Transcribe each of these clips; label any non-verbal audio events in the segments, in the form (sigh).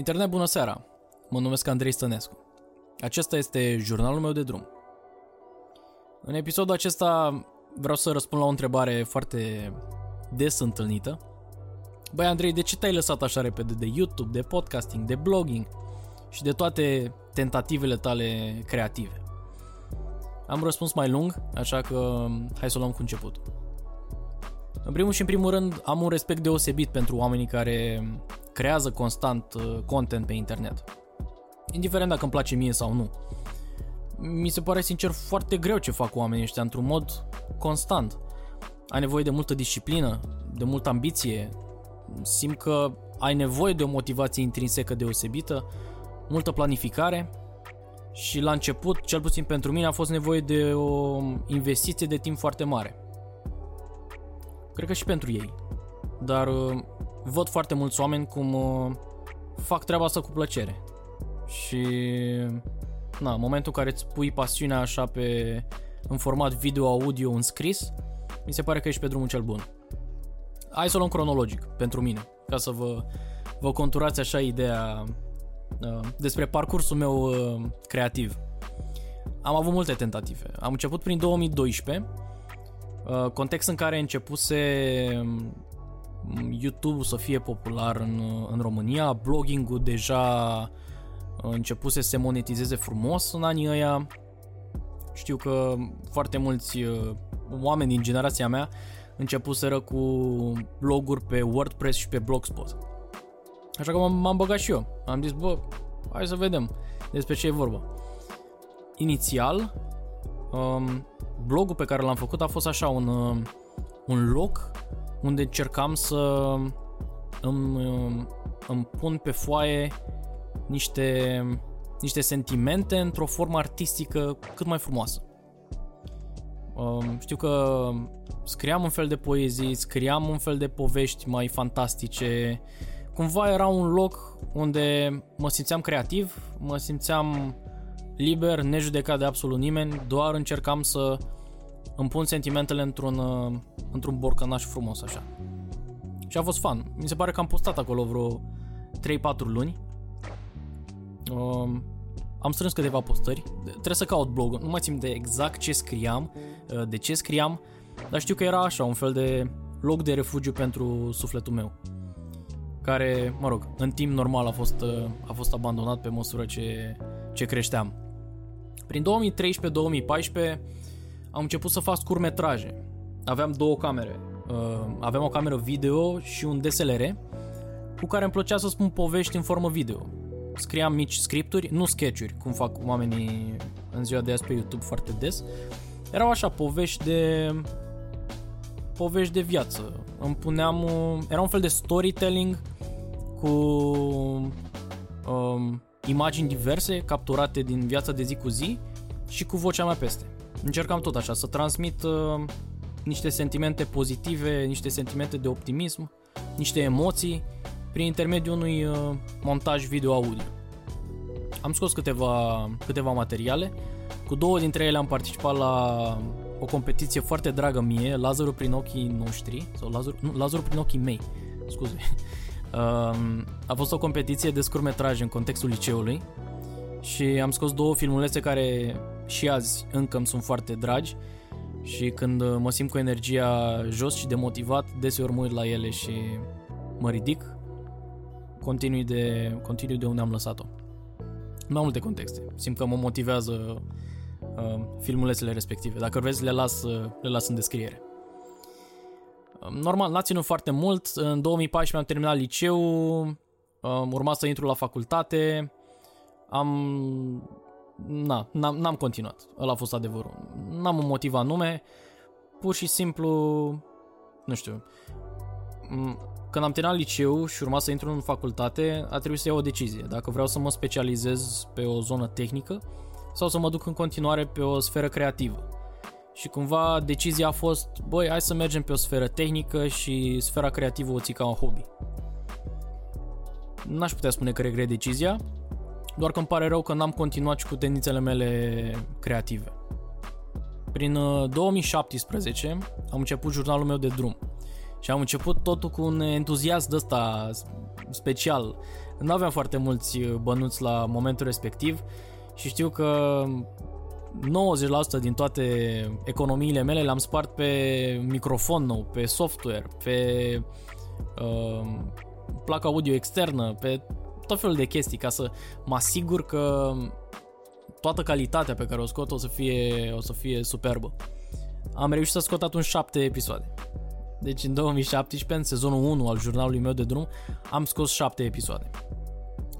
Internet, bună seara! Mă numesc Andrei Stănescu. Acesta este jurnalul meu de drum. În episodul acesta vreau să răspund la o întrebare foarte des întâlnită. Băi, Andrei, de ce te-ai lăsat așa repede de YouTube, de podcasting, de blogging și de toate tentativele tale creative? Am răspuns mai lung, așa că hai să o luăm cu început. În primul și în primul rând, am un respect deosebit pentru oamenii care creează constant uh, content pe internet. Indiferent dacă îmi place mie sau nu. Mi se pare sincer foarte greu ce fac oamenii ăștia într-un mod constant. Ai nevoie de multă disciplină, de multă ambiție. Simt că ai nevoie de o motivație intrinsecă deosebită, multă planificare și la început, cel puțin pentru mine, a fost nevoie de o investiție de timp foarte mare. Cred că și pentru ei. Dar uh, văd foarte mulți oameni cum uh, fac treaba asta cu plăcere. Și na, în momentul în care îți pui pasiunea așa pe în format video-audio în scris, mi se pare că ești pe drumul cel bun. Hai să o luăm cronologic pentru mine, ca să vă, vă conturați așa ideea uh, despre parcursul meu uh, creativ. Am avut multe tentative. Am început prin 2012, uh, context în care începuse YouTube să fie popular în, în România, blogging-ul deja începuse să se monetizeze frumos în anii ăia. Știu că foarte mulți uh, oameni din generația mea începuseră cu bloguri pe WordPress și pe Blogspot. Așa că m-am băgat și eu. Am zis, bă, hai să vedem despre ce e vorba. Inițial, um, blogul pe care l-am făcut a fost așa un, uh, un loc unde încercam să îmi, îmi pun pe foaie niște, niște sentimente într-o formă artistică cât mai frumoasă. Um, știu că scriam un fel de poezii, scriam un fel de povești mai fantastice. Cumva era un loc unde mă simțeam creativ, mă simțeam liber, nejudecat de absolut nimeni, doar încercam să îmi pun sentimentele într-un, uh, într-un borcănaș frumos așa. Și a fost fan. Mi se pare că am postat acolo vreo 3-4 luni. Um, am strâns câteva postări. Trebuie să caut blogul. Nu mai țin de exact ce scriam, uh, de ce scriam, dar știu că era așa, un fel de loc de refugiu pentru sufletul meu. Care, mă rog, în timp normal a fost, uh, a fost abandonat pe măsură ce, ce creșteam. Prin 2013-2014 am început să fac scurtmetraje. Aveam două camere. Uh, aveam o cameră video și un DSLR cu care îmi plăcea să spun povești în formă video. Scriam mici scripturi, nu sketchuri, cum fac oamenii în ziua de azi pe YouTube foarte des. Erau așa povești de povești de viață. Îmi puneam era un fel de storytelling cu um, imagini diverse capturate din viața de zi cu zi și cu vocea mea peste încercam tot așa să transmit uh, niște sentimente pozitive, niște sentimente de optimism, niște emoții prin intermediul unui uh, montaj video-audio. Am scos câteva, câteva materiale, cu două dintre ele am participat la o competiție foarte dragă mie, Lazarul prin ochii noștri, sau Lazarul, nu, Lazarul prin ochii mei, scuze. (laughs) Um, a fost o competiție de scurmetraj în contextul liceului și am scos două filmulețe care și azi încă îmi sunt foarte dragi și când uh, mă simt cu energia jos și demotivat, deseori mă uit la ele și mă ridic, continui de, continui de unde am lăsat-o. Mai multe contexte. Simt că mă motivează uh, filmulețele respective. Dacă vreți, le las, uh, le las în descriere. Uh, normal, n-a ținut foarte mult. În 2014 am terminat liceu, uh, urma să intru la facultate, am na, n-am, n-am continuat. Ăla a fost adevărul. N-am un motiv anume, pur și simplu, nu știu, când am terminat liceu și urma să intru în facultate, a trebuit să iau o decizie. Dacă vreau să mă specializez pe o zonă tehnică sau să mă duc în continuare pe o sferă creativă. Și cumva decizia a fost, băi, hai să mergem pe o sferă tehnică și sfera creativă o ții ca un hobby. N-aș putea spune că regret decizia, doar că îmi pare rău că n-am continuat și cu tendințele mele creative. Prin 2017 uh, am început jurnalul meu de drum și am început totul cu un entuziasm de ăsta special. nu aveam foarte mulți bănuți la momentul respectiv și știu că 90% din toate economiile mele le-am spart pe microfon nou, pe software, pe uh, placa audio externă, pe tot felul de chestii ca să mă asigur că toată calitatea pe care o scot o să fie, o să fie superbă. Am reușit să scot atunci 7 episoade. Deci în 2017, în sezonul 1 al jurnalului meu de drum, am scos 7 episoade.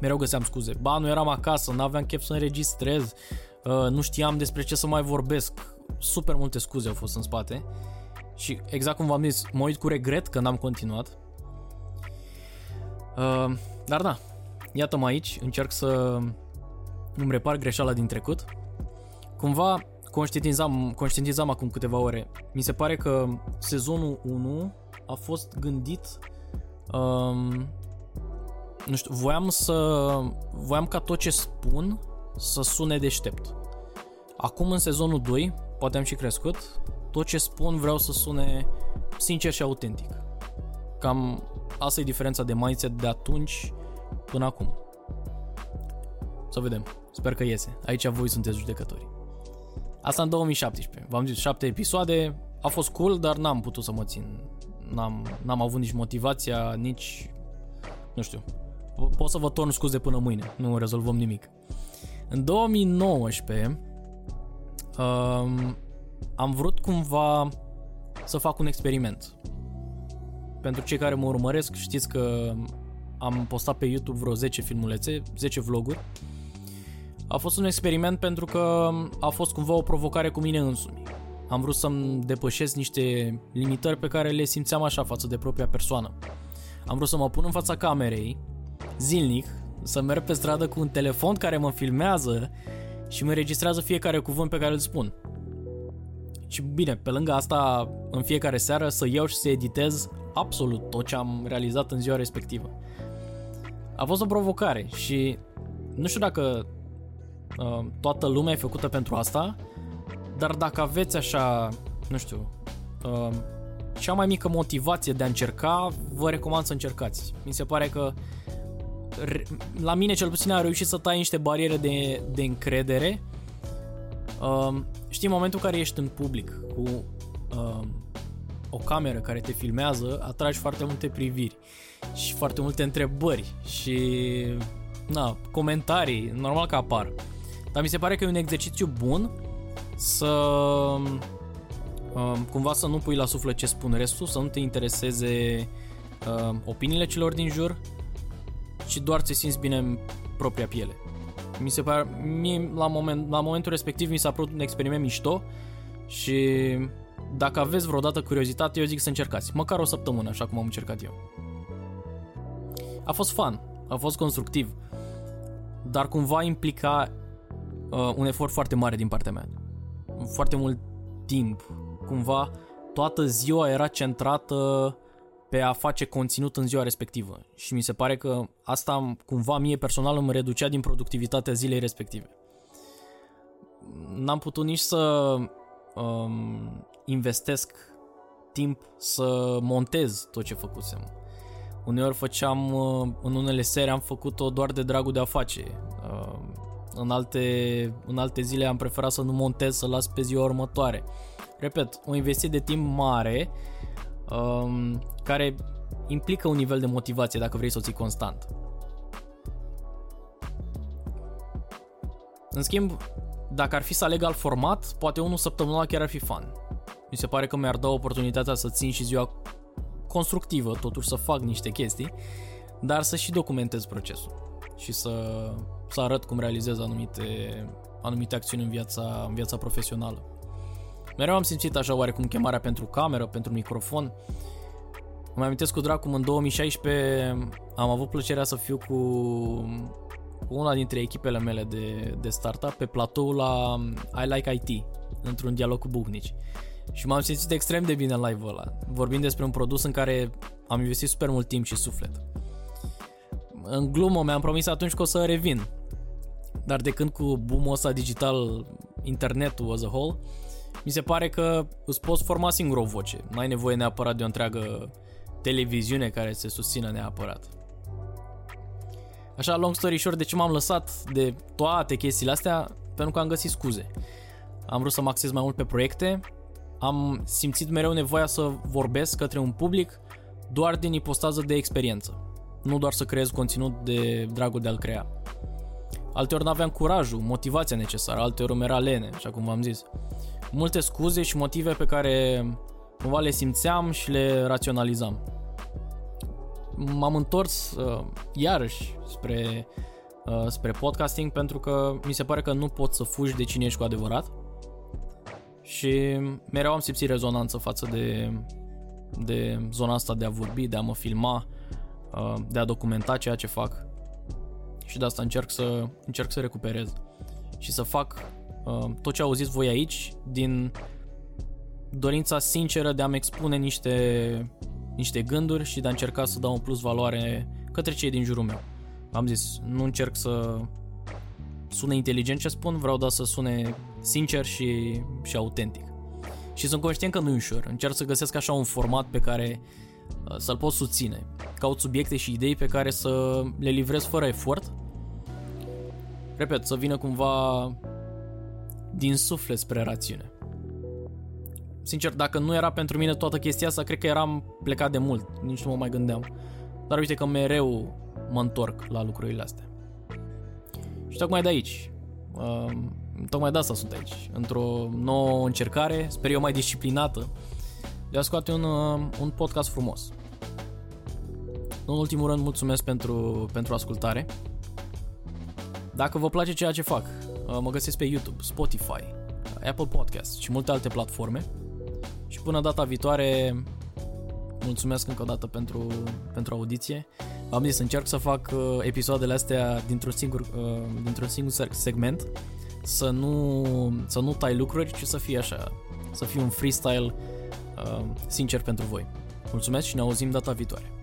Mereu găseam scuze. Ba, nu eram acasă, nu aveam chef să înregistrez, uh, nu știam despre ce să mai vorbesc. Super multe scuze au fost în spate. Și exact cum v-am zis, mă uit cu regret că n-am continuat. Uh, dar da, iată-mă aici, încerc să îmi repar greșeala din trecut. Cumva conștientizam, conștientizam acum câteva ore. Mi se pare că sezonul 1 a fost gândit um, nu știu, voiam să voiam ca tot ce spun să sune deștept. Acum în sezonul 2, poate am și crescut, tot ce spun vreau să sune sincer și autentic. Cam asta e diferența de mindset de atunci până acum. Să vedem. Sper că iese. Aici voi sunteți judecători. Asta în 2017. V-am zis, șapte episoade. A fost cool, dar n-am putut să mă țin. N-am, n-am avut nici motivația, nici... Nu știu. Pot să vă torn scuze până mâine. Nu rezolvăm nimic. În 2019 um, am vrut cumva să fac un experiment. Pentru cei care mă urmăresc, știți că am postat pe YouTube vreo 10 filmulețe, 10 vloguri a fost un experiment pentru că a fost cumva o provocare cu mine însumi. Am vrut să-mi depășesc niște limitări pe care le simțeam așa față de propria persoană. Am vrut să mă pun în fața camerei, zilnic, să merg pe stradă cu un telefon care mă filmează și mă registrează fiecare cuvânt pe care îl spun. Și bine, pe lângă asta, în fiecare seară să iau și să editez absolut tot ce am realizat în ziua respectivă. A fost o provocare și nu știu dacă Uh, toată lumea e făcută pentru asta, dar dacă aveți așa, nu știu, uh, cea mai mică motivație de a încerca, vă recomand să încercați. Mi se pare că la mine cel puțin a reușit să tai niște bariere de, de încredere. Uh, știi, în momentul în care ești în public cu uh, o cameră care te filmează, atragi foarte multe priviri și foarte multe întrebări și na, comentarii, normal că apar. Dar mi se pare că e un exercițiu bun să uh, cumva să nu pui la suflet ce spun restul, să nu te intereseze uh, opiniile celor din jur, ci doar ți simți bine în propria piele. Mi se pare, mie, la, moment, la momentul respectiv mi s-a părut un experiment mișto și dacă aveți vreodată curiozitate, eu zic să încercați. Măcar o săptămână, așa cum am încercat eu. A fost fun, a fost constructiv, dar cumva implica uh, un efort foarte mare din partea mea. Foarte mult timp. Cumva toată ziua era centrată pe a face conținut în ziua respectivă. Și mi se pare că asta cumva mie personal îmi reducea din productivitatea zilei respective. N-am putut nici să um, investesc timp să montez tot ce făcusem. Uneori făceam, uh, în unele serii am făcut-o doar de dragul de a face. Uh, în alte, în alte zile am preferat să nu montez, să las pe ziua următoare. Repet, o investiție de timp mare um, care implică un nivel de motivație dacă vrei să o ții constant. În schimb, dacă ar fi să aleg alt format, poate unul săptămânal chiar ar fi fun. Mi se pare că mi-ar da oportunitatea să țin și ziua constructivă, totuși să fac niște chestii, dar să și documentez procesul și să să arăt cum realizez anumite, anumite acțiuni în viața, în viața profesională. Mereu am simțit așa oarecum chemarea pentru cameră, pentru microfon. Îmi amintesc cu drag cum în 2016 am avut plăcerea să fiu cu, cu una dintre echipele mele de, de startup pe platou la I Like IT, într-un dialog cu Bucnici. Și m-am simțit extrem de bine în live-ul ăla, vorbind despre un produs în care am investit super mult timp și suflet. În glumă mi-am promis atunci că o să revin, dar de când cu boom-ul ăsta digital, internetul as a whole, mi se pare că îți poți forma singur o voce. Nu ai nevoie neapărat de o întreagă televiziune care se susțină neapărat. Așa, long story short, de ce m-am lăsat de toate chestiile astea? Pentru că am găsit scuze. Am vrut să mă acces mai mult pe proiecte, am simțit mereu nevoia să vorbesc către un public doar din ipostază de experiență. Nu doar să creez conținut de dragul de a-l crea. Alteori nu aveam curajul, motivația necesară, alteori îmi era lene, așa cum v-am zis. Multe scuze și motive pe care cumva le simțeam și le raționalizam. M-am întors uh, iarăși spre, uh, spre podcasting pentru că mi se pare că nu poți să fugi de cine ești cu adevărat. Și mereu am simțit rezonanță față de, de zona asta de a vorbi, de a mă filma, uh, de a documenta ceea ce fac. Și de asta încerc să, încerc să recuperez și să fac uh, tot ce auziți voi aici din dorința sinceră de a-mi expune niște, niște gânduri și de a încerca să dau un plus valoare către cei din jurul meu. Am zis, nu încerc să sune inteligent ce spun, vreau doar să sune sincer și, și autentic. Și sunt conștient că nu e ușor. Încerc să găsesc așa un format pe care uh, să-l pot susține. Caut subiecte și idei pe care să le livrez fără efort. Repet, să vină cumva din suflet spre rațiune. Sincer, dacă nu era pentru mine toată chestia asta, cred că eram plecat de mult. Nici nu mă mai gândeam. Dar uite că mereu mă întorc la lucrurile astea. Și tocmai de aici, uh, tocmai de asta sunt aici, într-o nouă încercare, sper eu mai disciplinată, de a scoate un, uh, un podcast frumos. În ultimul rând, mulțumesc pentru, pentru ascultare. Dacă vă place ceea ce fac, uh, mă găsesc pe YouTube, Spotify, Apple Podcast și multe alte platforme. Și până data viitoare, mulțumesc încă o dată pentru, pentru audiție. Am zis, încerc să fac uh, episoadele astea dintr-un singur, uh, dintr-un singur segment, să nu, să nu tai lucruri, ci să fie așa, să fie un freestyle uh, sincer pentru voi. Mulțumesc și ne auzim data viitoare.